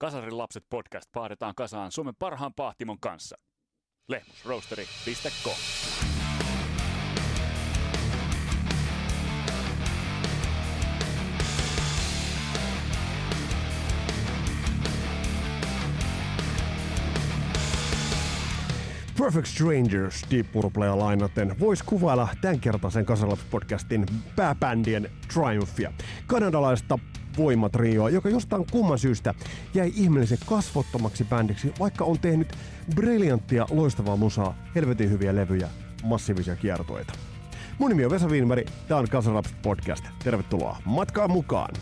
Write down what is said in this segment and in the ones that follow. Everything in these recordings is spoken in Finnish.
Kasarin lapset podcast paadetaan kasaan Suomen parhaan pahtimon kanssa. Lehmusroasteri.com Perfect Strangers Deep Purplea lainaten voisi kuvailla tämänkertaisen Kasalaps-podcastin pääbändien triumphia. Kanadalaista voimatrioa, joka jostain kumman syystä jäi ihmeellisen kasvottomaksi bändiksi, vaikka on tehnyt briljanttia, loistavaa musaa, helvetin hyviä levyjä, massiivisia kiertoita. Mun nimi on Vesa Wienberg, tää on Kasalaps podcast. Tervetuloa matkaan mukaan!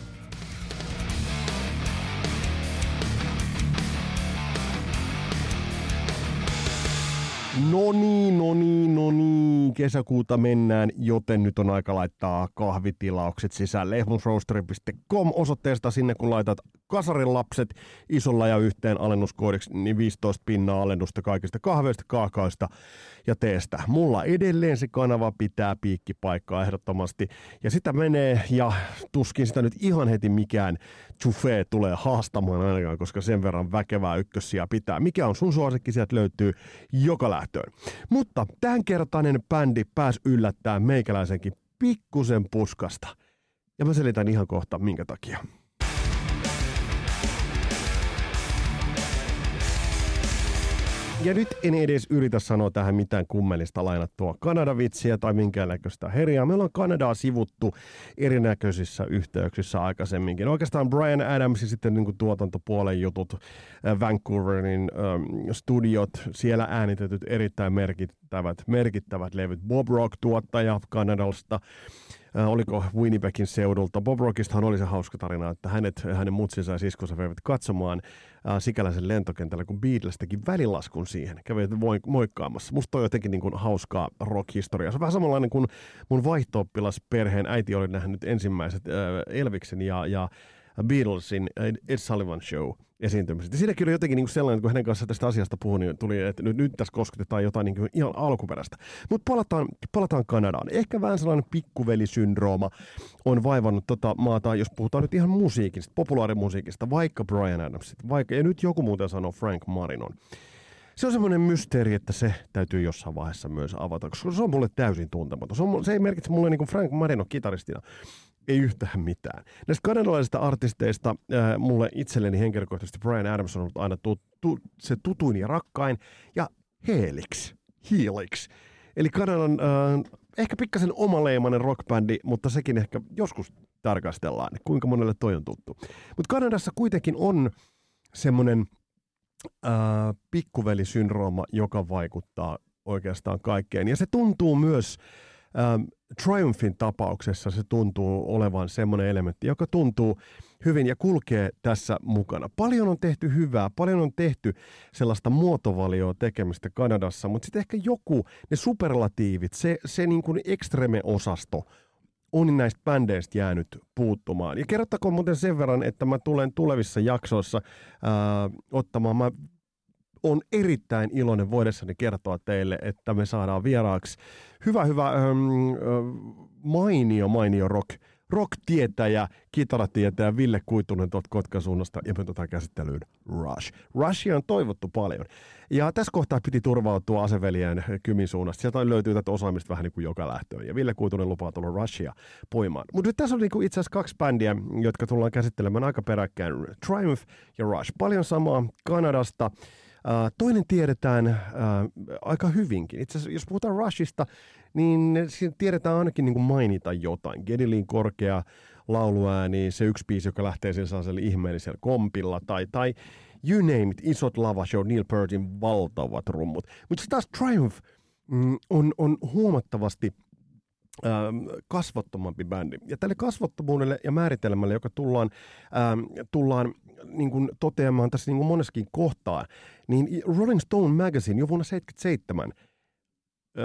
No niin, no niin, no niin. Kesäkuuta mennään, joten nyt on aika laittaa kahvitilaukset sisään lehmusroasteri.com osoitteesta sinne, kun laitat kasarin lapset isolla ja yhteen alennuskoodiksi, niin 15 pinnaa alennusta kaikista kahveista, kaakaista ja teestä. Mulla edelleen se kanava pitää piikkipaikkaa ehdottomasti ja sitä menee ja tuskin sitä nyt ihan heti mikään chufe tulee haastamaan ainakaan, koska sen verran väkevää ykkössiä pitää. Mikä on sun suosikki, sieltä löytyy joka lähtöön. Mutta tämänkertainen bändi pääs yllättää meikäläisenkin pikkusen puskasta. Ja mä selitän ihan kohta, minkä takia. Ja nyt en edes yritä sanoa tähän mitään kummellista lainattua Kanada-vitsiä tai minkäänlaista herjaa. Me ollaan Kanadaa sivuttu erinäköisissä yhteyksissä aikaisemminkin. Oikeastaan Brian Adams ja sitten niin tuotantopuolen jutut, äh, Vancouverin ähm, studiot, siellä äänitetyt erittäin merkittävät, merkittävät levyt. Bob Rock, tuottaja Kanadasta, äh, oliko Winnipegin seudulta. Bob Rockistahan oli se hauska tarina, että hänet, hänen mutsinsa ja siskonsa veivät katsomaan äh, sikäläisen lentokentällä, kun Beatles teki välilaskun siihen, kävi moikkaamassa. Musta on jotenkin niin kuin hauskaa rock-historiaa. Se on vähän samanlainen kuin mun vaihto perheen äiti oli nähnyt ensimmäiset äh, Elviksen ja, ja Beatlesin Ed Sullivan Show esiintymiset. Ja siinäkin oli jotenkin niin kuin sellainen, kun hänen kanssaan tästä asiasta puhui, niin tuli, että nyt, nyt tässä kosketetaan jotain niin kuin ihan alkuperäistä. Mutta palataan, palataan Kanadaan. Ehkä vähän sellainen pikkuvelisyndrooma on vaivannut tota maata, jos puhutaan nyt ihan musiikista, populaarimusiikista, vaikka Brian Adams, vaikka, ja nyt joku muuten sanoo Frank Marinon. Se on semmoinen mysteeri, että se täytyy jossain vaiheessa myös avata, koska se on mulle täysin tuntematon. Se, on, se ei merkitse mulle niin kuin Frank Marino kitaristina ei yhtään mitään. Näistä kanadalaisista artisteista äh, mulle itselleni henkilökohtaisesti Brian Adams on ollut aina tu, tu, se tutuin ja rakkain, ja Helix, Helix. Eli Kanadan äh, ehkä pikkasen omaleimainen rockbändi, mutta sekin ehkä joskus tarkastellaan, kuinka monelle toi on tuttu. Mutta Kanadassa kuitenkin on semmoinen äh, pikkuvelisyndrooma, joka vaikuttaa oikeastaan kaikkeen. Ja se tuntuu myös ähm, Triumphin tapauksessa se tuntuu olevan semmoinen elementti, joka tuntuu hyvin ja kulkee tässä mukana. Paljon on tehty hyvää, paljon on tehty sellaista muotovalioa tekemistä Kanadassa, mutta sitten ehkä joku, ne superlatiivit, se, se niin kuin ekstreme-osasto on näistä bändeistä jäänyt puuttumaan. Ja kerrottakoon muuten sen verran, että mä tulen tulevissa jaksoissa ää, ottamaan, mä on erittäin iloinen voidessani kertoa teille, että me saadaan vieraaksi hyvä, hyvä, ähm, äh, mainio, mainio rock, rock-tietäjä, kitaratietäjä Ville Kuitunen tuolta Kotkan suunnasta ja me otetaan käsittelyyn Rush. Rushia on toivottu paljon. Ja tässä kohtaa piti turvautua aseveljen Kymin suunnasta. Sieltä löytyy tätä osaamista vähän niin kuin joka lähtöön. Ja Ville Kuitunen lupaa tulla Rushia poimaan. Mutta nyt tässä on niin itse asiassa kaksi bändiä, jotka tullaan käsittelemään aika peräkkäin. Triumph ja Rush. Paljon samaa Kanadasta. Uh, toinen tiedetään uh, aika hyvinkin. Itse asiassa, jos puhutaan Rushista, niin tiedetään ainakin niin kuin mainita jotain. Gedilin korkea lauluääni, se yksi biisi, joka lähtee sen sellaisella ihmeellisellä kompilla, tai, tai you name it, isot show, Neil Peartin valtavat rummut. Mutta taas Triumph mm, on, on huomattavasti ähm, kasvottomampi bändi. Ja tälle kasvottomuudelle ja määritelmälle, joka tullaan, ähm, tullaan niin kuin toteamaan tässä niin kuin monessakin kohtaa, niin Rolling Stone Magazine jo vuonna 1977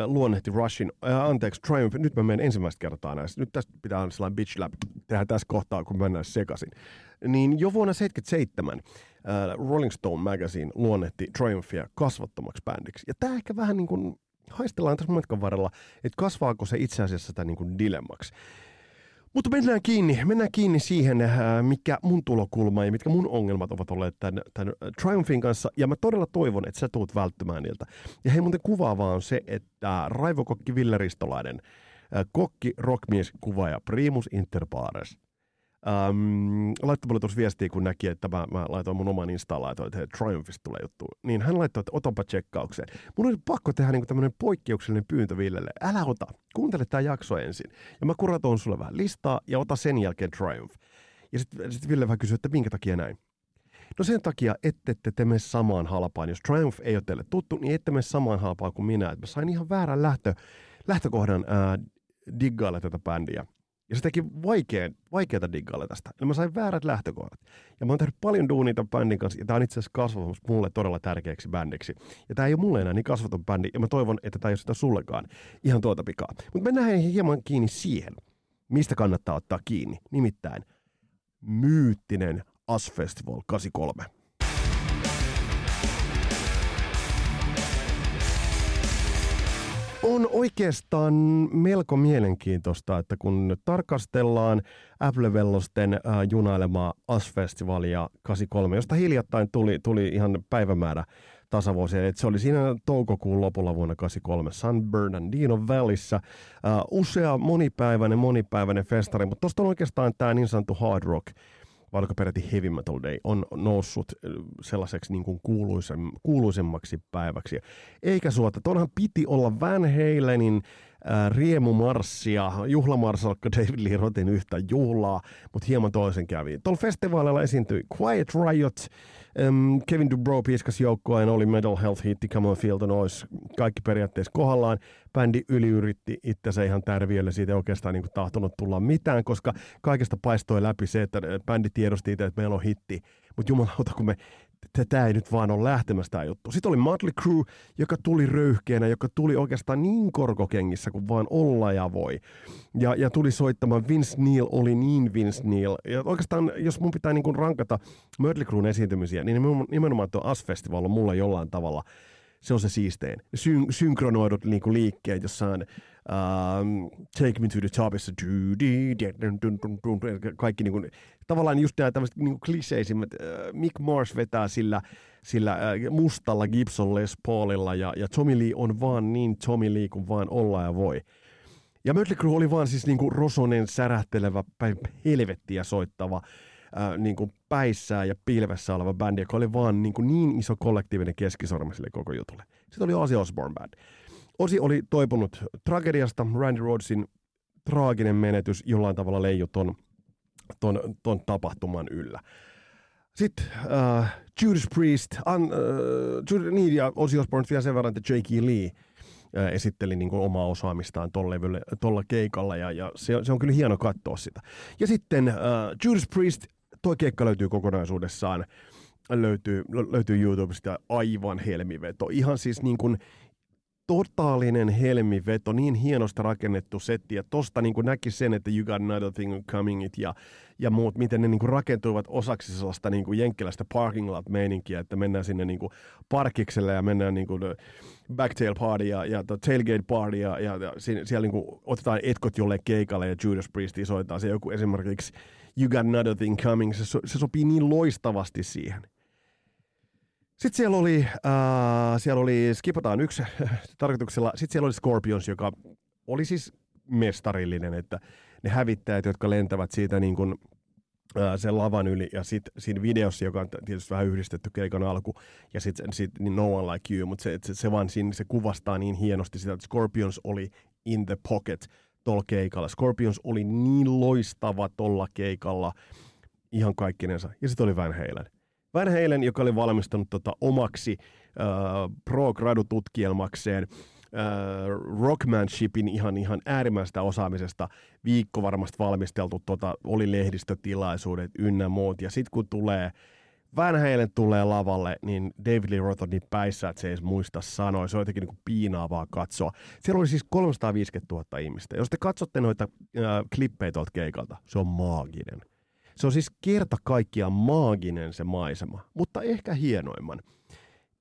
luonnehti Rushin, äh, anteeksi, Triumph, nyt mä menen ensimmäistä kertaa näissä, nyt tästä pitää sellainen bitch lab tehdä tässä kohtaa, kun mennään sekaisin. Niin jo vuonna 1977 äh, Rolling Stone Magazine luonnehti Triumphia kasvattomaksi bändiksi. Ja tämä ehkä vähän niin kuin haistellaan tässä matkan varrella, että kasvaako se itse asiassa sitä niin kuin dilemmaksi. Mutta mennään kiinni, mennään kiinni siihen, äh, mikä mun tulokulma ja mitkä mun ongelmat ovat olleet tämän, tämän Triumphin kanssa. Ja mä todella toivon, että sä tuut välttymään niiltä. Ja hei, muuten kuvaavaa on se, että Raivokokki Ville Ristolainen, äh, kokki, rockmies, kuvaaja, primus inter pares, Ähm, laittoi mulle tuossa viestiä, kun näki, että mä, mä laitoin mun oman Instaan, laitoin, että Triumphista tulee juttu. Niin hän laittoi, että otanpa tsekkaukseen. Mun oli pakko tehdä niin tämmöinen poikkeuksellinen pyyntö Villelle. Älä ota, kuuntele tämä jakso ensin. Ja mä kuratoin sulle vähän listaa ja ota sen jälkeen Triumph. Ja sitten sit Ville vähän kysyi, että minkä takia näin. No sen takia, ette te mene samaan halpaan. Jos Triumph ei ole teille tuttu, niin ette mene samaan halpaan kuin minä. Et mä sain ihan väärän lähtö, lähtökohdan ää, diggailla tätä bändiä. Ja se teki vaikean, vaikeata diggailla tästä. Eli mä sain väärät lähtökohdat. Ja mä oon tehnyt paljon duunia tämän bändin kanssa, ja tää on itse asiassa kasvanut mulle todella tärkeäksi bändiksi. Ja tää ei ole mulle enää niin kasvaton bändi, ja mä toivon, että tää ei ole sitä sullekaan. Ihan tuota pikaa. Mutta mennään hieman kiinni siihen, mistä kannattaa ottaa kiinni. Nimittäin myyttinen As Festival 83. on oikeastaan melko mielenkiintoista, että kun tarkastellaan Apple-vellosten äh, junailemaa AS-festivalia 83, josta hiljattain tuli, tuli ihan päivämäärä tasavuosia. Et se oli siinä toukokuun lopulla vuonna 83 San Bernardino Valleyssä. Uh, usea monipäiväinen, monipäiväinen festari, mutta tuosta on oikeastaan tämä niin sanottu hard rock vai oliko peräti Heavy Metal Day, on noussut sellaiseksi niin kuin kuuluisem, kuuluisemmaksi päiväksi. Eikä suota, tuonhan piti olla Van Halenin äh, riemumarssia, juhlamarsalkka David Lee Rothin yhtä juhlaa, mutta hieman toisen kävi. Tuolla festivaalilla esiintyi Quiet Riot, Um, Kevin Dubrow piiskas joukkoen, oli Mental Health hitti, Come on the Noise, kaikki periaatteessa kohdallaan. Bändi yliyritti itse ihan tärviölle, siitä ei oikeastaan niin kuin, tahtonut tulla mitään, koska kaikesta paistoi läpi se, että bändi tiedosti itse, että meillä on hitti. Mutta jumalauta, kun me tämä ei nyt vaan ole lähtemässä tämä juttu. Sitten oli Motley Crue, joka tuli röyhkeänä, joka tuli oikeastaan niin korkokengissä kuin vaan olla ja voi. Ja, ja tuli soittamaan, Vince Neil oli niin Vince Neil. Ja oikeastaan, jos mun pitää niin kuin rankata Motley Cruen esiintymisiä, niin nimenomaan tuo As-festival on mulla jollain tavalla, se on se siistein. Syn- synkronoidut niin kuin liikkeet jossain um, Take Me to the Top, is kaikki niin kuin, tavallaan just nämä tämmöiset niin kliseisimmät. Uh, Mick Mars vetää sillä, sillä uh, mustalla Gibson Les Paulilla ja, ja Tommy Lee on vaan niin Tommy Lee kuin vaan olla ja voi. Ja Mötley Crue oli vaan siis niinku rosonen, särähtelevä, päin helvettiä soittava, ää, niinku päissään ja pilvessä oleva bändi, joka oli vaan niinku niin iso kollektiivinen keskisormi sille koko jutulle. Sitten oli Ozzy Osbourne Band. Osi oli toipunut tragediasta, Randy Rhodesin traaginen menetys jollain tavalla leiju ton, ton, ton tapahtuman yllä. Sitten uh, Judas Priest, un, uh, niin ja Ozzy Osbourne vielä sen verran, että J.K. Lee uh, esitteli niin omaa osaamistaan tuolla keikalla ja, ja se, se on kyllä hieno katsoa sitä. Ja sitten uh, Judas Priest, tuo keikka löytyy kokonaisuudessaan, löytyy, löytyy YouTubesta aivan helmiveto. Ihan siis niin kuin totaalinen helmiveto, niin hienosti rakennettu setti, ja tosta niin kuin näki sen, että You Got Another Thing Coming It ja, ja muut, miten ne niin kuin rakentuivat osaksi sellaista niin kuin jenkkiläistä parking lot meininkiä, että mennään sinne niin kuin parkikselle ja mennään niin kuin backtail party ja, ja tailgate party ja, ja, siellä niin kuin otetaan etkot jolle keikalle ja Judas Priest soittaa se joku esimerkiksi You Got Another Thing Coming, se, se sopii niin loistavasti siihen. Sitten siellä oli, äh, siellä oli, skipataan yksi tarkoituksella, sitten siellä oli Scorpions, joka oli siis mestarillinen, että ne hävittäjät, jotka lentävät siitä niin kuin, äh, sen lavan yli, ja sitten siinä videossa, joka on tietysti vähän yhdistetty keikan alku, ja sitten sit, niin No One Like You, mutta se, se, se vaan siinä, se kuvastaa niin hienosti sitä, että Scorpions oli in the pocket tuolla keikalla. Scorpions oli niin loistava tuolla keikalla ihan kaikkinensa. Ja sitten oli Van Halen. Van Halen, joka oli valmistanut tota omaksi äh, pro-gradututkielmakseen äh, rockmanshipin ihan, ihan äärimmäistä osaamisesta. Viikko varmasti valmisteltu, tota, oli lehdistötilaisuudet ynnä muut. Ja sitten kun tulee Van Halen tulee lavalle, niin David Lee Roth on niin päissä, että se ei muista sanoa. Se on jotenkin niin piinaavaa katsoa. Siellä oli siis 350 000 ihmistä. Jos te katsotte noita äh, klippejä tuolta keikalta, se on maaginen. Se on siis kerta kaikkiaan maaginen se maisema, mutta ehkä hienoimman.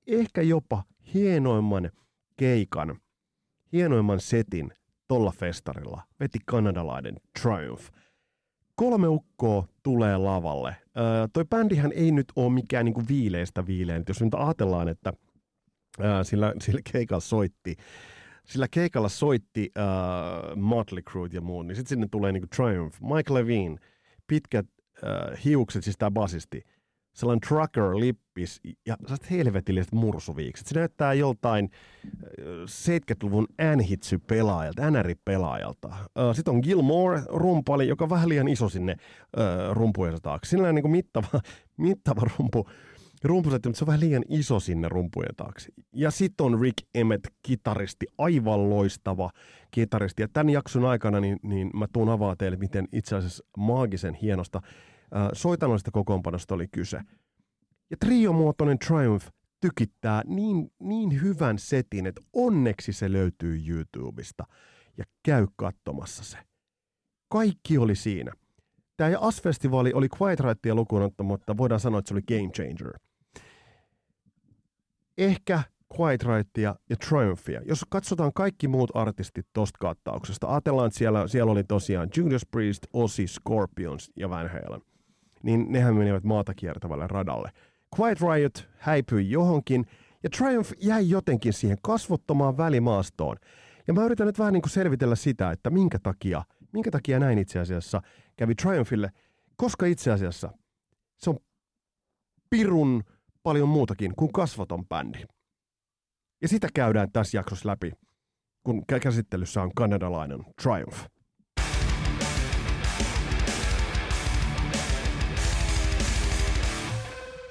Ehkä jopa hienoimman keikan, hienoimman setin tolla festarilla veti kanadalainen Triumph. kolme ukkoa tulee lavalle. Öö, toi bändihän ei nyt ole mikään niinku viileistä viilein. Jos nyt ajatellaan, että öö, sillä, sillä keikalla soitti sillä keikalla soitti uh, Motley Crue ja muun, niin sitten sinne tulee niinku Triumph, Mike Levine, pitkät uh, hiukset, siis tämä basisti, sellainen trucker-lippis ja helvetilliset mursuviikset. Se näyttää joltain 70-luvun N-hitsy-pelaajalta, NR-pelaajalta. Sitten on Gilmore, rumpali, joka on vähän liian iso sinne rumpujensa taakse. Sillä on niin mittava, mittava rumpu, rumpusetti, mutta se on vähän liian iso sinne rumpujen taakse. Ja sitten on Rick Emmett, kitaristi, aivan loistava kitaristi. Ja tämän jakson aikana niin, niin mä tuun avaa teille, miten itse asiassa maagisen hienosta soitannollista kokoonpanosta oli kyse. Ja triomuotoinen Triumph tykittää niin, niin hyvän setin, että onneksi se löytyy YouTubesta. Ja käy katsomassa se. Kaikki oli siinä. Tämä AS-festivaali oli Quiet Rightia lukuun ottamatta, voidaan sanoa, että se oli game changer. Ehkä Quiet Rightia ja Triumphia. Jos katsotaan kaikki muut artistit tosta kattauksesta, ajatellaan, että siellä, siellä oli tosiaan Judas Priest, Ozzy, Scorpions ja Van Halen niin nehän menivät maata kiertävälle radalle. Quiet Riot häipyi johonkin, ja Triumph jäi jotenkin siihen kasvottomaan välimaastoon. Ja mä yritän nyt vähän niin kuin selvitellä sitä, että minkä takia, minkä takia näin itse asiassa kävi Triumphille, koska itse asiassa se on pirun paljon muutakin kuin kasvoton bändi. Ja sitä käydään tässä jaksossa läpi, kun käsittelyssä on kanadalainen Triumph.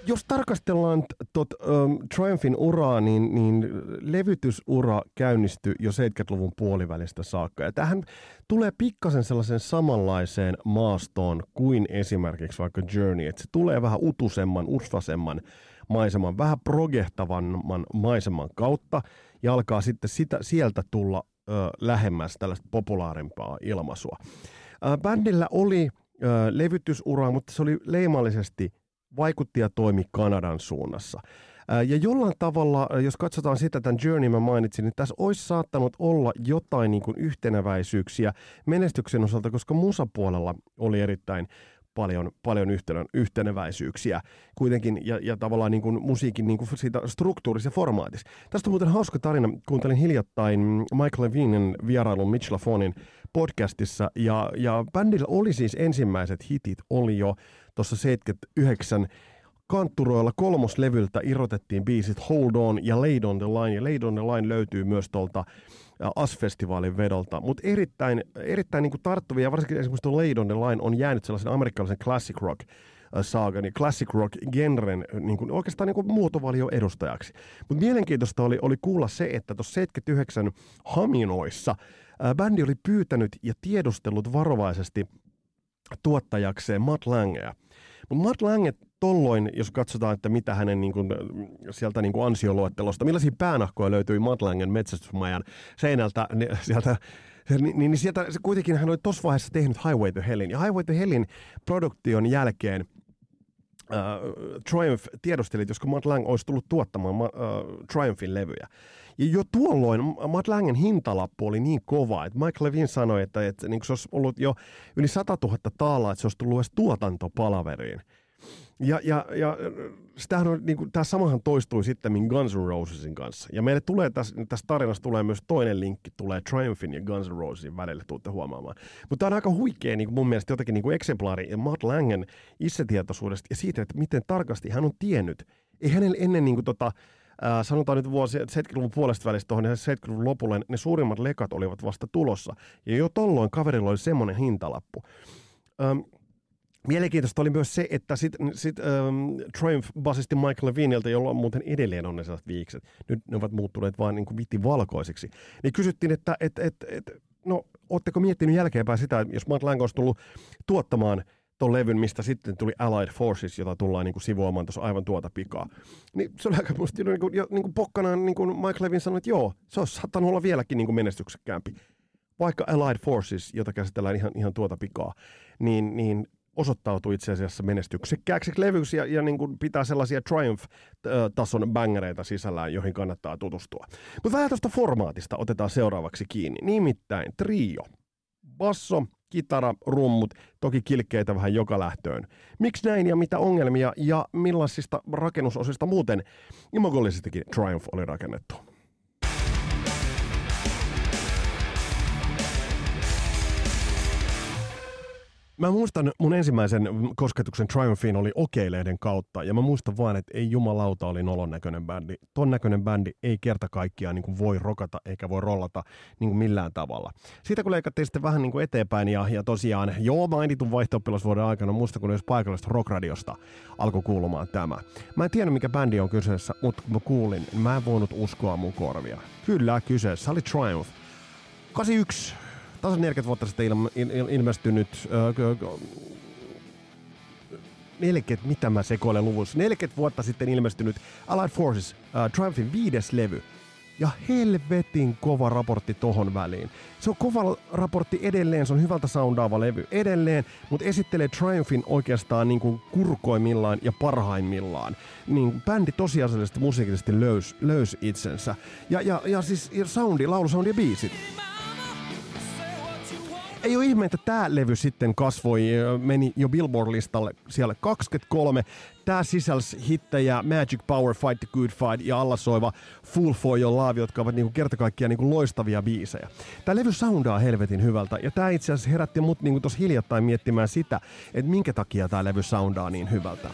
jos tarkastellaan tot, um, Triumphin uraa, niin, niin levytysura käynnistyi jo 70-luvun puolivälistä saakka. Ja tähän tulee pikkasen sellaisen samanlaiseen maastoon kuin esimerkiksi vaikka Journey. Että se tulee vähän utusemman, usvasemman maiseman, vähän progehtavamman maiseman kautta ja alkaa sitten sitä, sieltä tulla ö, lähemmäs tällaista populaarimpaa ilmaisua. Ö, bändillä oli ö, levytysura, mutta se oli leimallisesti vaikutti ja toimi Kanadan suunnassa. Ja jollain tavalla, jos katsotaan sitä, tämän Journey mä mainitsin, niin tässä olisi saattanut olla jotain niin kuin yhteneväisyyksiä menestyksen osalta, koska musapuolella oli erittäin paljon, paljon yhtenä, yhteneväisyyksiä kuitenkin ja, ja tavallaan niin kuin musiikin niin kuin siitä struktuurissa ja formaatissa. Tästä on muuten hauska tarina. Kuuntelin hiljattain Michael Levinen vierailun Mitch Lafonin podcastissa ja, ja bändillä oli siis ensimmäiset hitit oli jo tuossa 79 kantturoilla kolmoslevyltä irrotettiin biisit Hold On ja Laid On The Line. Ja Laid On The Line löytyy myös tuolta AS-festivaalin vedolta. Mutta erittäin, erittäin niin tarttuvia, varsinkin esimerkiksi tuo Laid On The Line on jäänyt sellaisen amerikkalaisen classic rock saagan, niin classic rock genren niin kuin, oikeastaan niin muotovalio edustajaksi. Mutta mielenkiintoista oli, oli kuulla se, että tuossa 79 Haminoissa ää, bändi oli pyytänyt ja tiedustellut varovaisesti tuottajakseen Matt Langea. Mutta Matt Lange tolloin, jos katsotaan, että mitä hänen niin kuin, sieltä niin kuin ansioluettelosta, millaisia päänahkoja löytyi Matt Langen metsästysmajan seinältä, niin sieltä niin, niin sieltä se kuitenkin hän oli tuossa vaiheessa tehnyt Highway to Hellin. Ja Highway to Hellin produktion jälkeen Uh, Triumph tiedusteli, josko Matt Lang olisi tullut tuottamaan uh, Triumphin levyjä. Ja jo tuolloin Matt Langen hintalappu oli niin kova, että Mike Levin sanoi, että, että niin se olisi ollut jo yli 100 000 taalaa, että se olisi tullut edes tuotantopalaveriin. Ja, ja, ja sitähän on, niin kuin, tämä samahan toistui sitten Guns N' Rosesin kanssa. Ja meille tulee tässä, tässä tarinassa tulee myös toinen linkki, tulee Triumphin ja Guns N' Rosesin välille, tuutte huomaamaan. Mutta tämä on aika huikea niin kuin mun mielestä jotenkin niin kuin eksemplaari Matt Langen itsetietoisuudesta ja siitä, että miten tarkasti hän on tiennyt. Ei hänellä ennen niin kuin, tota, äh, sanotaan nyt vuosi 70-luvun puolesta välistä tuohon 70-luvun lopulle, ne suurimmat lekat olivat vasta tulossa. Ja jo tolloin kaverilla oli semmoinen hintalappu. Ähm, Mielenkiintoista oli myös se, että sitten sit, ähm, Triumph-basisti Michael Leviniltä, jolla on muuten edelleen on ne sellaiset viikset, nyt ne ovat muuttuneet vain niin vitti valkoisiksi, niin kysyttiin, että et, et, et, no, ootteko miettinyt jälkeenpäin sitä, että jos Matt Lang olisi tullut tuottamaan tuon levyn, mistä sitten tuli Allied Forces, jota tullaan niin kuin sivuamaan tuossa aivan tuota pikaa. Niin se oli aika musta niin kuin, niin kuin pokkana, niin kuin Michael Levin sanoi, että joo, se olisi saattanut olla vieläkin niin kuin menestyksekkäämpi. Vaikka Allied Forces, jota käsitellään ihan, ihan tuota pikaa, niin, niin osoittautui itse asiassa menestyksekkääksi levyksi ja, ja niin kuin pitää sellaisia Triumph-tason bangereita sisällään, joihin kannattaa tutustua. Mutta vähän tuosta formaatista otetaan seuraavaksi kiinni. Nimittäin trio, basso, kitara, rummut, toki kilkkeitä vähän joka lähtöön. Miksi näin ja mitä ongelmia ja millaisista rakennusosista muuten imagollisestikin Triumph oli rakennettu? Mä muistan mun ensimmäisen kosketuksen Triumphiin oli okeileiden kautta, ja mä muistan vaan, että ei jumalauta oli nolon näköinen bändi. Ton näköinen bändi ei kerta kaikkiaan niin kuin voi rokata eikä voi rollata niin kuin millään tavalla. Siitä kun leikattiin sitten vähän niin kuin eteenpäin, ja, ja tosiaan joo mainitun vaihto aikana, muista kun jos paikallisesta rockradiosta alkoi kuulumaan tämä. Mä en tiedä mikä bändi on kyseessä, mutta kun mä kuulin, mä en voinut uskoa mun korvia. Kyllä, kyseessä oli Triumph. 81 tasan 40 vuotta sitten ilma, il, il, ilmestynyt äh, 40, mitä mä sekoilen luvussa, 40 vuotta sitten ilmestynyt Allied Forces uh, Triumphin viides levy. Ja helvetin kova raportti tohon väliin. Se on kova raportti edelleen, se on hyvältä soundaava levy edelleen, mutta esittelee Triumphin oikeastaan niin kuin kurkoimillaan ja parhaimmillaan. Niin bändi tosiasiallisesti musiikillisesti löys, löys itsensä. Ja, ja, ja siis ja soundi, laulusoundi ja biisit ei ole ihme, että tämä levy sitten kasvoi, meni jo Billboard-listalle siellä 23. Tämä sisälsi hittejä Magic Power, Fight the Good Fight ja alla soiva Full for Your Love, jotka ovat niinku kerta kaikkiaan niinku loistavia biisejä. Tämä levy soundaa helvetin hyvältä ja tämä itse asiassa herätti mut niinku tuossa hiljattain miettimään sitä, että minkä takia tämä levy soundaa niin hyvältä.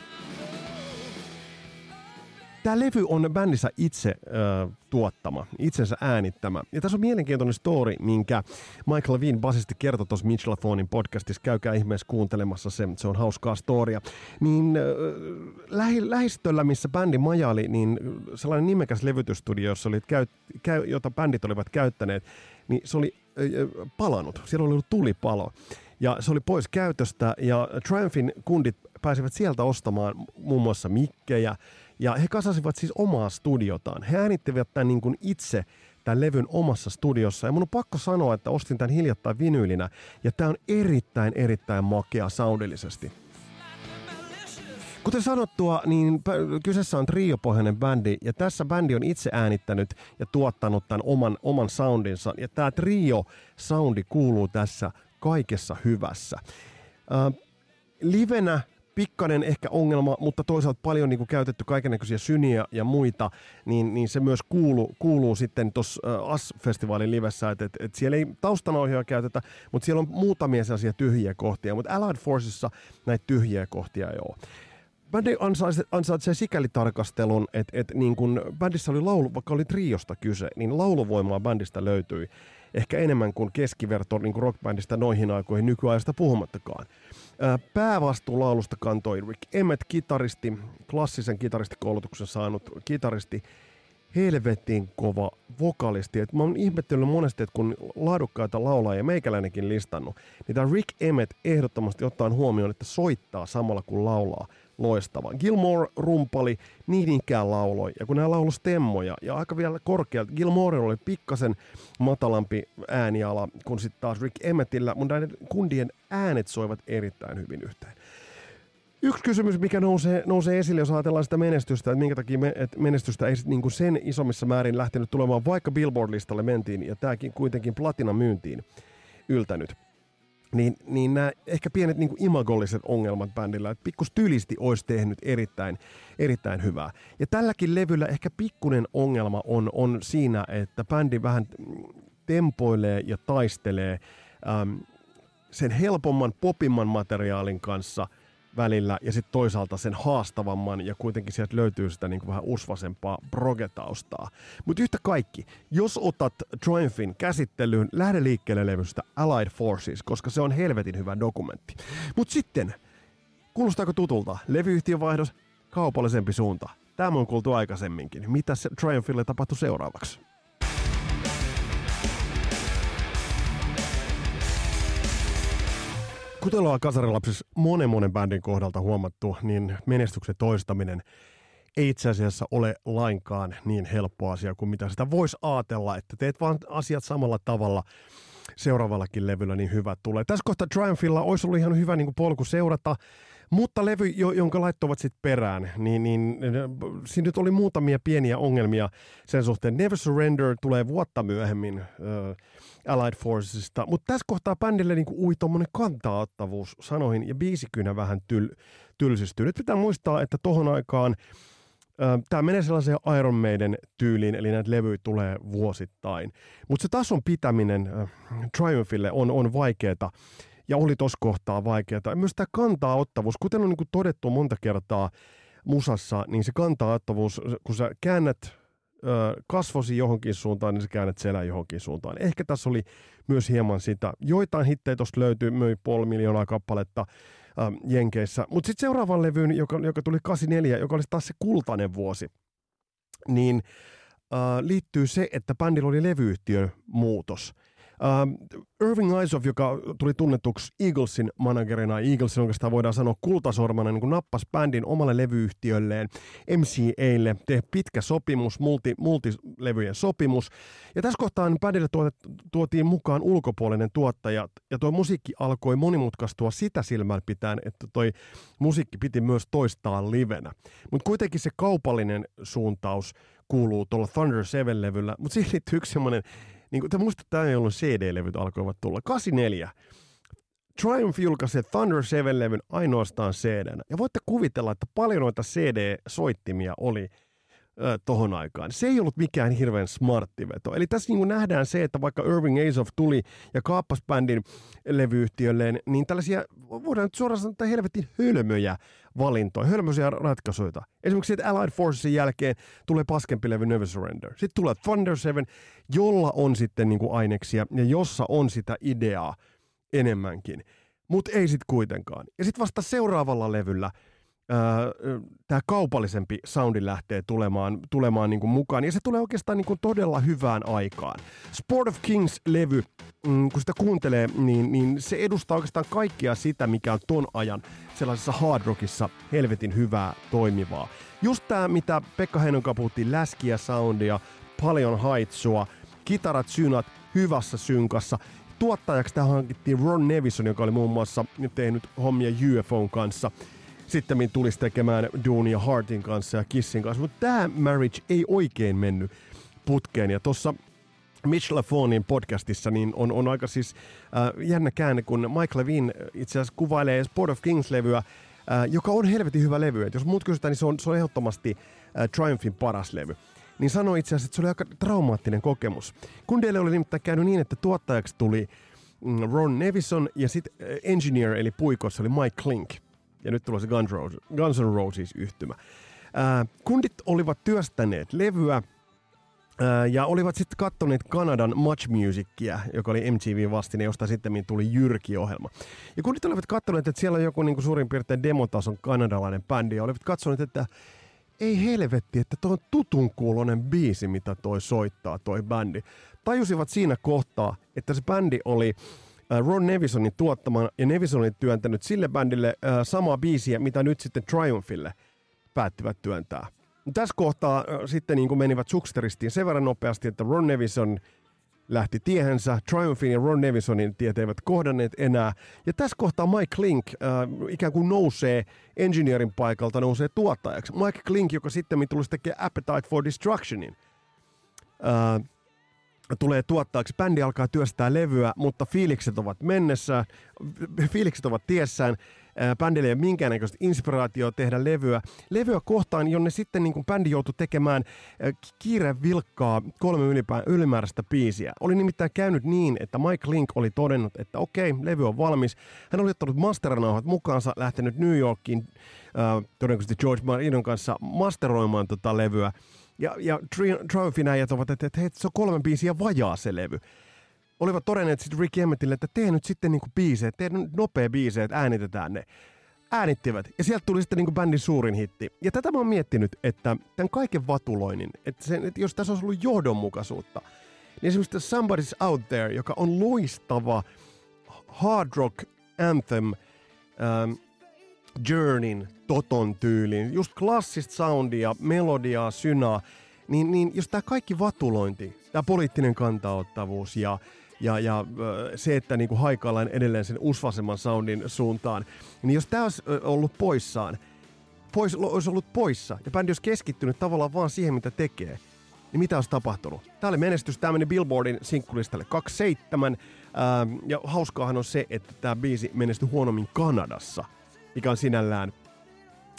Tämä levy on bändissä itse äh, tuottama, itsensä äänittämä. Ja tässä on mielenkiintoinen story, minkä Michael Levine basisti kertoi tuossa Mitchellafonin podcastissa. Käykää ihmeessä kuuntelemassa se, se on hauskaa storia. Niin äh, lähi, lähistöllä, missä bändi majaili, niin sellainen nimekäs levytysstudio, jossa oli käy, käy, jota bändit olivat käyttäneet, niin se oli äh, palannut. Siellä oli ollut tulipalo. Ja se oli pois käytöstä ja Triumphin kundit pääsivät sieltä ostamaan muun muassa mikkejä, ja he kasasivat siis omaa studiotaan. He äänittivät tämän niin kuin itse tämän levyn omassa studiossa. Ja mun on pakko sanoa, että ostin tämän hiljattain vinyylinä. Ja tämä on erittäin, erittäin makea soundillisesti. Kuten sanottua, niin kyseessä on triopohjainen bändi, ja tässä bändi on itse äänittänyt ja tuottanut tämän oman, oman soundinsa. Ja tämä trio-soundi kuuluu tässä kaikessa hyvässä. Äh, livenä pikkainen ehkä ongelma, mutta toisaalta paljon niin kuin käytetty kaikenlaisia syniä ja muita, niin, niin se myös kuuluu, kuuluu sitten tuossa AS-festivaalin livessä, että et, et siellä ei taustanohjaa käytetä, mutta siellä on muutamia sellaisia tyhjiä kohtia, mutta Allied Forcesissa näitä tyhjiä kohtia ei ole. Bändi ansaitsee, sikäli tarkastelun, että, että niin kun bändissä oli laulu, vaikka oli triosta kyse, niin lauluvoimaa bändistä löytyi ehkä enemmän kuin keskiverto niin kuin rockbändistä noihin aikoihin nykyajasta puhumattakaan. Päävastuulaulusta kantoi Rick Emmet, kitaristi, klassisen kitaristikoulutuksen saanut kitaristi, helvetin kova vokalisti. Et mä oon ihmettellyt monesti, että kun laadukkaita laulajia meikäläinenkin listannut, niin tämä Rick Emmet ehdottomasti ottaa huomioon, että soittaa samalla kun laulaa loistava. Gilmore rumpali, niin ikään lauloi, ja kun nämä lauloi stemmoja, ja aika vielä korkealta, Gilmore oli pikkasen matalampi ääniala kuin sitten taas Rick Emmetillä, mutta näiden kundien äänet soivat erittäin hyvin yhteen. Yksi kysymys, mikä nousee, nousee esille, jos ajatellaan sitä menestystä, että minkä takia me, että menestystä ei niin kuin sen isommissa määrin lähtenyt tulemaan, vaikka Billboard-listalle mentiin, ja tämäkin kuitenkin platina myyntiin yltänyt niin, niin nämä ehkä pienet niin kuin imagolliset ongelmat bändillä, että pikkus tylisti olisi tehnyt erittäin, erittäin hyvää. Ja tälläkin levyllä ehkä pikkunen ongelma on, on siinä, että bändi vähän tempoilee ja taistelee äm, sen helpomman, popimman materiaalin kanssa – välillä ja sitten toisaalta sen haastavamman ja kuitenkin sieltä löytyy sitä niin kuin vähän usvasempaa progetaustaa. Mutta yhtä kaikki, jos otat Triumphin käsittelyyn, lähde liikkeelle levystä Allied Forces, koska se on helvetin hyvä dokumentti. Mutta sitten, kuulostaako tutulta? Levyyhtiön vaihdos, kaupallisempi suunta. Tämä on kuultu aikaisemminkin. Mitä Triumphille tapahtui seuraavaksi? Kuten ollaan kasarilapsissa monen monen bändin kohdalta huomattu, niin menestyksen toistaminen ei itse asiassa ole lainkaan niin helppo asia kuin mitä sitä voisi ajatella, että teet vaan asiat samalla tavalla seuraavallakin levyllä, niin hyvä tulee. Tässä kohtaa Triumphilla olisi ollut ihan hyvä niin kuin polku seurata Mutta levy, jonka laittoivat sitten perään, niin, niin siinä nyt oli muutamia pieniä ongelmia sen suhteen. Never Surrender tulee vuotta myöhemmin uh, Allied Forcesista, mutta tässä kohtaa bändille niin ui tuommoinen kantaaottavuus sanoihin ja biisikynä vähän tyl, tylsistyy. Nyt pitää muistaa, että tohon aikaan Tämä menee sellaiseen Iron Maiden tyyliin, eli näitä levyjä tulee vuosittain. Mutta se tason pitäminen äh, Triumphille on, on vaikeaa ja oli tuossa kohtaa vaikeaa. Myös tämä kantaa-ottavuus, kuten on niin kuin todettu monta kertaa musassa, niin se kantaa-ottavuus, kun sä käännät ö, kasvosi johonkin suuntaan, niin sä käännät selän johonkin suuntaan. Ehkä tässä oli myös hieman sitä. Joitain hittejä tuosta löytyy, möi puoli miljoonaa kappaletta äh, Jenkeissä. Mutta sitten seuraavan levyyn, joka, joka tuli 84, joka oli taas se kultainen vuosi, niin äh, liittyy se, että bändillä oli levyyhtiön muutos – Uh, Irving Isov, joka tuli tunnetuksi Eaglesin managerina, Eaglesin oikeastaan voidaan sanoa kultasormana, niin nappasi bändin omalle levyyhtiölleen, MCAlle, tehdä pitkä sopimus, multi, multilevyjen sopimus. Ja tässä kohtaa niin bändille tuotiin mukaan ulkopuolinen tuottaja, ja tuo musiikki alkoi monimutkaistua sitä silmällä pitäen, että toi musiikki piti myös toistaa livenä. Mutta kuitenkin se kaupallinen suuntaus kuuluu tuolla Thunder 7-levyllä, mutta siihen liittyy yksi semmoinen niin kuin te muistatte jolloin CD-levyt alkoivat tulla. 84. Triumph julkaisi Thunder 7-levyn ainoastaan cd Ja voitte kuvitella, että paljon noita CD-soittimia oli tohon aikaan. Se ei ollut mikään hirveän smartti veto. Eli tässä niin nähdään se, että vaikka Irving Azov tuli ja kaappasi bändin levyyhtiölleen, niin tällaisia, voidaan nyt suoraan sanoa, että helvetin hölmöjä valintoja, hölmöisiä ratkaisuja. Esimerkiksi että Allied Forcesin jälkeen tulee paskempi levy Never Surrender. Sitten tulee Thunder 7, jolla on sitten niin kuin aineksia ja jossa on sitä ideaa enemmänkin. Mutta ei sitten kuitenkaan. Ja sitten vasta seuraavalla levyllä – tämä kaupallisempi soundi lähtee tulemaan, tulemaan niin kuin mukaan. Ja se tulee oikeastaan niin kuin todella hyvään aikaan. Sport of Kings-levy, mm, kun sitä kuuntelee, niin, niin se edustaa oikeastaan kaikkia sitä, mikä on ton ajan sellaisessa hard rockissa helvetin hyvää toimivaa. Just tämä, mitä Pekka Heinon puhuttiin, läskiä soundia, paljon haitsua, kitarat, synat hyvässä synkassa. Tuottajaksi tähän hankittiin Ron Nevison, joka oli muun muassa tehnyt hommia UFOn kanssa – sitten tulisi tekemään duunia Hartin kanssa ja Kissin kanssa, mutta tämä marriage ei oikein mennyt putkeen. Ja tuossa Mitch LaFonin podcastissa niin on, on aika siis äh, jännä käänne, kun Mike Levin itse asiassa kuvailee Sport of Kings-levyä, äh, joka on helvetin hyvä levy. Et jos muut kysytään, niin se on, se on ehdottomasti äh, Triumphin paras levy. Niin sanoi itse asiassa, että se oli aika traumaattinen kokemus. Kundeille oli nimittäin käynyt niin, että tuottajaksi tuli mm, Ron Nevison ja sitten äh, engineer eli puikossa oli Mike Klink – ja nyt tulee se Guns, Roses, Guns N' Roses yhtymä. Ää, kundit olivat työstäneet levyä ää, ja olivat sitten kattoneet Kanadan Much Musicia, joka oli MTV vastine, josta sitten tuli Jyrki-ohjelma. Ja kundit olivat kattoneet, että siellä on joku niin kuin suurin piirtein demotason kanadalainen bändi ja olivat katsoneet, että ei helvetti, että tuo on tutun kuulonen biisi, mitä toi soittaa, toi bändi. Tajusivat siinä kohtaa, että se bändi oli Äh, Ron Nevisonin tuottaman ja Nevison oli työntänyt sille bändille äh, samaa biisiä, mitä nyt sitten Triumphille päättivät työntää. Tässä kohtaa äh, sitten niin kuin menivät suksteristiin sen verran nopeasti, että Ron Nevison lähti tiehensä. Triumphin ja Ron Nevisonin tiet eivät kohdanneet enää. Ja tässä kohtaa Mike Klink äh, ikään kuin nousee engineerin paikalta, nousee tuottajaksi. Mike Klink, joka sitten tulisi tekemään Appetite for Destructionin. Äh, tulee tuottaaksi. Bändi alkaa työstää levyä, mutta fiilikset ovat mennessä, fiilikset ovat tiessään. Bändille ei ole minkäännäköistä inspiraatioa tehdä levyä. Levyä kohtaan, jonne sitten niin kuin bändi joutui tekemään kiire vilkkaa kolme ylipä, ylimääräistä biisiä. Oli nimittäin käynyt niin, että Mike Link oli todennut, että okei, levy on valmis. Hän oli ottanut masternauhat mukaansa, lähtenyt New Yorkiin äh, todennäköisesti George Marinon kanssa masteroimaan tota levyä. Ja, ja Triumphin äijät ovat, että, että hei, se on kolme biisiä vajaa se levy. Olivat todenneet sitten Rick Emmettille, että tee nyt sitten niinku biisejä, tee nyt nopea biisejä, että äänitetään ne. Äänittivät. Ja sieltä tuli sitten niinku bändin suurin hitti. Ja tätä mä oon miettinyt, että tämän kaiken vatuloinnin, että, sen, että jos tässä olisi ollut johdonmukaisuutta, niin esimerkiksi Somebody's Out There, joka on loistava hard rock anthem, ähm, Journeyn, Toton tyylin, just klassista soundia, melodiaa, synaa, niin, niin jos tämä kaikki vatulointi, tämä poliittinen kantaottavuus ja, ja, ja se, että niin kuin haikaillaan edelleen sen usvasemman soundin suuntaan, niin jos tämä olisi ollut poissaan, pois, olisi ollut poissa ja bändi olisi keskittynyt tavallaan vaan siihen, mitä tekee, niin mitä olisi tapahtunut? Tämä oli menestys, tämä meni Billboardin sinkkulistalle 27, ähm, ja hauskaahan on se, että tämä biisi menestyi huonommin Kanadassa, mikä on sinällään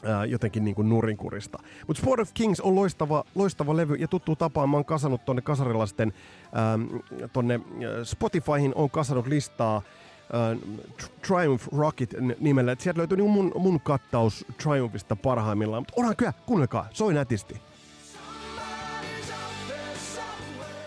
ää, jotenkin niin kuin nurinkurista. Mutta Sport of Kings on loistava, loistava levy ja tuttuu tapaan mä oon kasannut tonne kasarilaisten tonne Spotifyhin on kasannut listaa Triumph Rocket nimellä. Et sieltä löytyy niin mun, mun kattaus Triumphista parhaimmillaan. Mutta onhan kyllä, kuunnelkaa, soi nätisti.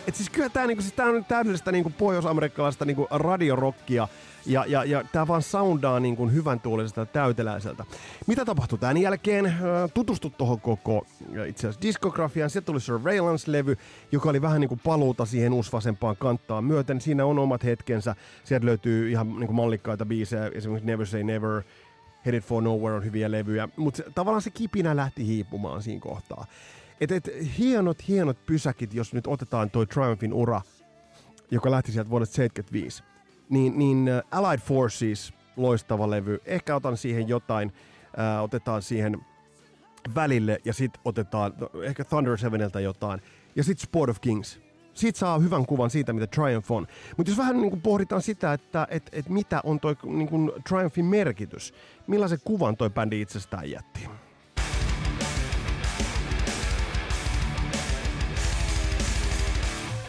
Et siis kyllä tämä niinku, siis tää on täydellistä niinku pohjois-amerikkalaista niinku radiorokkia ja, ja, ja tämä vaan soundaa niinku hyvän tuuliselta täyteläiseltä. Mitä tapahtui tämän jälkeen? Tutustu tuohon koko itse asiassa diskografiaan. Sieltä tuli Surveillance-levy, joka oli vähän niinku paluuta siihen uusvasempaan kanttaan myöten. Siinä on omat hetkensä. Sieltä löytyy ihan niinku mallikkaita biisejä, esimerkiksi Never Say Never, Headed for Nowhere on hyviä levyjä, mutta tavallaan se kipinä lähti hiipumaan siinä kohtaa. Et, et, hienot, hienot pysäkit, jos nyt otetaan toi Triumphin ura, joka lähti sieltä vuodesta 75, niin, niin uh, Allied Forces, loistava levy. Ehkä otan siihen jotain, uh, otetaan siihen välille ja sitten otetaan no, ehkä Thunder Seveneltä jotain. Ja sitten Sport of Kings. Siitä saa hyvän kuvan siitä, mitä Triumph on. Mutta jos vähän niin kuin pohditaan sitä, että et, et mitä on toi niin kuin Triumphin merkitys, millaisen kuvan toi bändi itsestään jätti?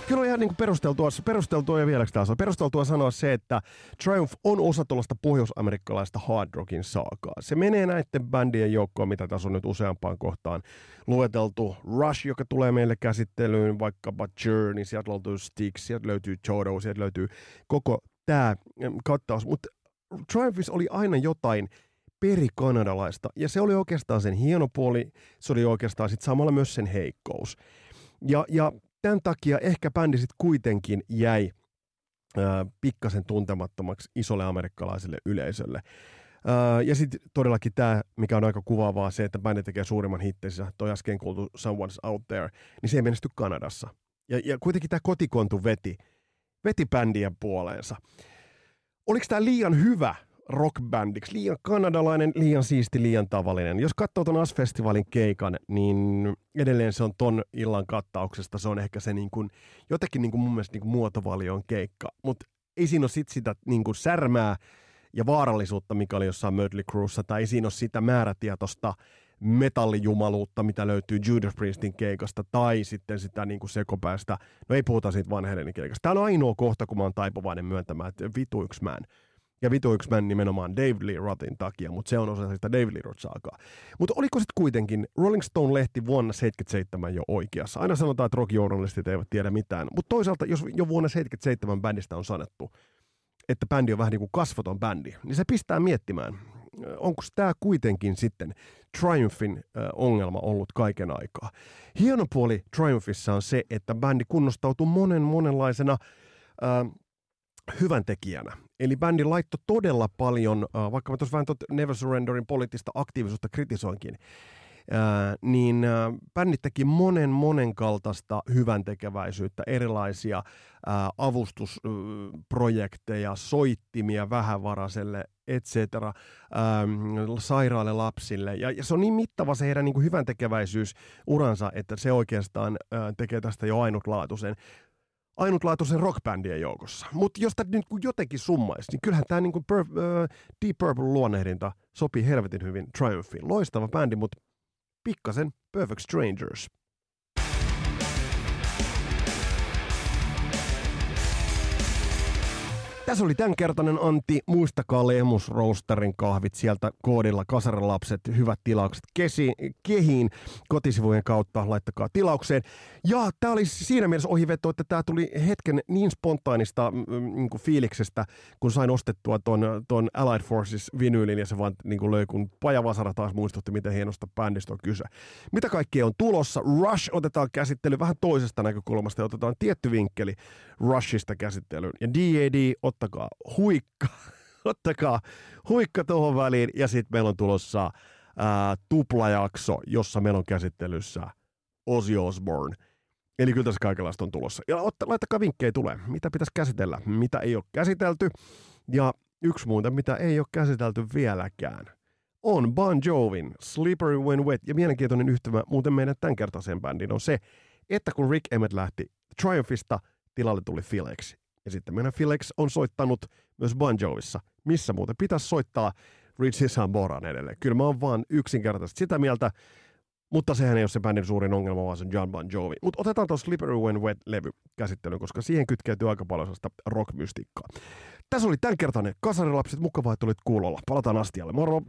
Kyllä on ihan niin perusteltua, perusteltua ja vieläks taas perusteltua sanoa se, että Triumph on osa tuollaista pohjois-amerikkalaista hard rockin saakaa. Se menee näiden bändien joukkoon, mitä tässä on nyt useampaan kohtaan lueteltu. Rush, joka tulee meille käsittelyyn, vaikkapa Journey, sieltä löytyy Styx, sieltä löytyy Chodo, sieltä löytyy koko tämä kattaus. Mutta Triumphissa oli aina jotain perikanadalaista, ja se oli oikeastaan sen hieno puoli, se oli oikeastaan sit samalla myös sen heikkous. Ja, ja tämän takia ehkä bändi sitten kuitenkin jäi ää, pikkasen tuntemattomaksi isolle amerikkalaiselle yleisölle. Ää, ja sitten todellakin tämä, mikä on aika kuvaavaa, se, että bändi tekee suurimman hittensä, toi äsken kuultu Someone's Out There, niin se ei menesty Kanadassa. Ja, ja kuitenkin tämä kotikontu veti, veti bändien puoleensa. Oliko tämä liian hyvä rockbändiksi. Liian kanadalainen, liian siisti, liian tavallinen. Jos katsoo ton As-festivaalin keikan, niin edelleen se on ton illan kattauksesta. Se on ehkä se niin kuin, jotenkin niin kuin mun mielestä niin kuin muotovalion keikka. Mutta ei siinä ole sit sitä niin kuin särmää ja vaarallisuutta, mikä oli jossain Mötley Cruessa, tai ei siinä ole sitä määrätietoista metallijumaluutta, mitä löytyy Judas Priestin keikasta, tai sitten sitä niin kuin sekopäästä. No ei puhuta siitä Van Halenin keikasta. Tämä on ainoa kohta, kun mä oon taipuvainen myöntämään, että vitu yksi mä ja vitu yksi man nimenomaan Dave Lee Rothin takia, mutta se on osa sitä Dave Lee Roth-saakaa. Mutta oliko sitten kuitenkin Rolling Stone-lehti vuonna 77 jo oikeassa? Aina sanotaan, että rock-journalistit eivät tiedä mitään, mutta toisaalta jos jo vuonna 77 bändistä on sanottu, että bändi on vähän niin kuin kasvoton bändi, niin se pistää miettimään, onko tämä kuitenkin sitten Triumphin ongelma ollut kaiken aikaa. Hieno puoli Triumphissa on se, että bändi kunnostautuu monen monenlaisena äh, hyvän tekijänä. Eli bändi laittoi todella paljon, äh, vaikka mä tuossa vähän tuot Never Surrenderin poliittista aktiivisuutta kritisoinkin, äh, niin äh, bändi teki monen monen kaltaista hyvän tekeväisyyttä, erilaisia avustusprojekteja, soittimia vähävaraiselle, et cetera, sairaalle lapsille. Ja, ja se on niin mittava se heidän niin hyvän tekeväisyys uransa, että se oikeastaan tekee tästä jo ainutlaatuisen ainutlaatuisen rockbändien joukossa. Mutta jos tämä nyt jotenkin summaisi, niin kyllähän tämä niinku per, Deep Purple luonnehdinta sopii helvetin hyvin Triumphiin. Loistava bändi, mutta pikkasen Perfect Strangers. Tässä oli tämänkertainen Antti. Muistakaa Lemus Roasterin kahvit sieltä koodilla Kasarilapset. Hyvät tilaukset kesi, kehiin kotisivujen kautta. Laittakaa tilaukseen. Ja tämä oli siinä mielessä ohiveto, että tämä tuli hetken niin spontaanista niin kuin fiiliksestä, kun sain ostettua ton, ton Allied Forces vinyylin ja se vaan niin kuin löi, kun Pajavasara taas muistutti, miten hienosta bändistä on kyse. Mitä kaikkea on tulossa? Rush otetaan käsittely vähän toisesta näkökulmasta ja otetaan tietty vinkkeli Rushista käsittelyyn. Ja D.A.D. ottakaa huikka, ottakaa huikka tuohon väliin ja sitten meillä on tulossa ää, tuplajakso, jossa meillä on käsittelyssä Ozzy Osbourne. Eli kyllä tässä kaikenlaista on tulossa. Ja otta, laittakaa vinkkejä tulee. Mitä pitäisi käsitellä, mitä ei ole käsitelty. Ja yksi muuten, mitä ei ole käsitelty vieläkään, on Bon Jovin Slippery When Wet. Ja mielenkiintoinen yhtymä muuten meidän tämänkertaiseen bändiin on se, että kun Rick Emmett lähti Triumphista, tilalle tuli Filex. Ja sitten meidän Filex on soittanut myös Bon Jovissa. Missä muuten pitäisi soittaa Richie Samboran edelleen. Kyllä mä oon vaan yksinkertaisesti sitä mieltä, mutta sehän ei ole se bändin suurin ongelma, vaan se John Bon Jovi. Mutta otetaan tuossa Slippery When Wet-levy käsittelyyn, koska siihen kytkeytyy aika paljon sellaista rock-mystiikkaa. Tässä oli tämänkertainen Kasarilapset. Mukavaa, että olit kuulolla. Palataan astialle. Moro!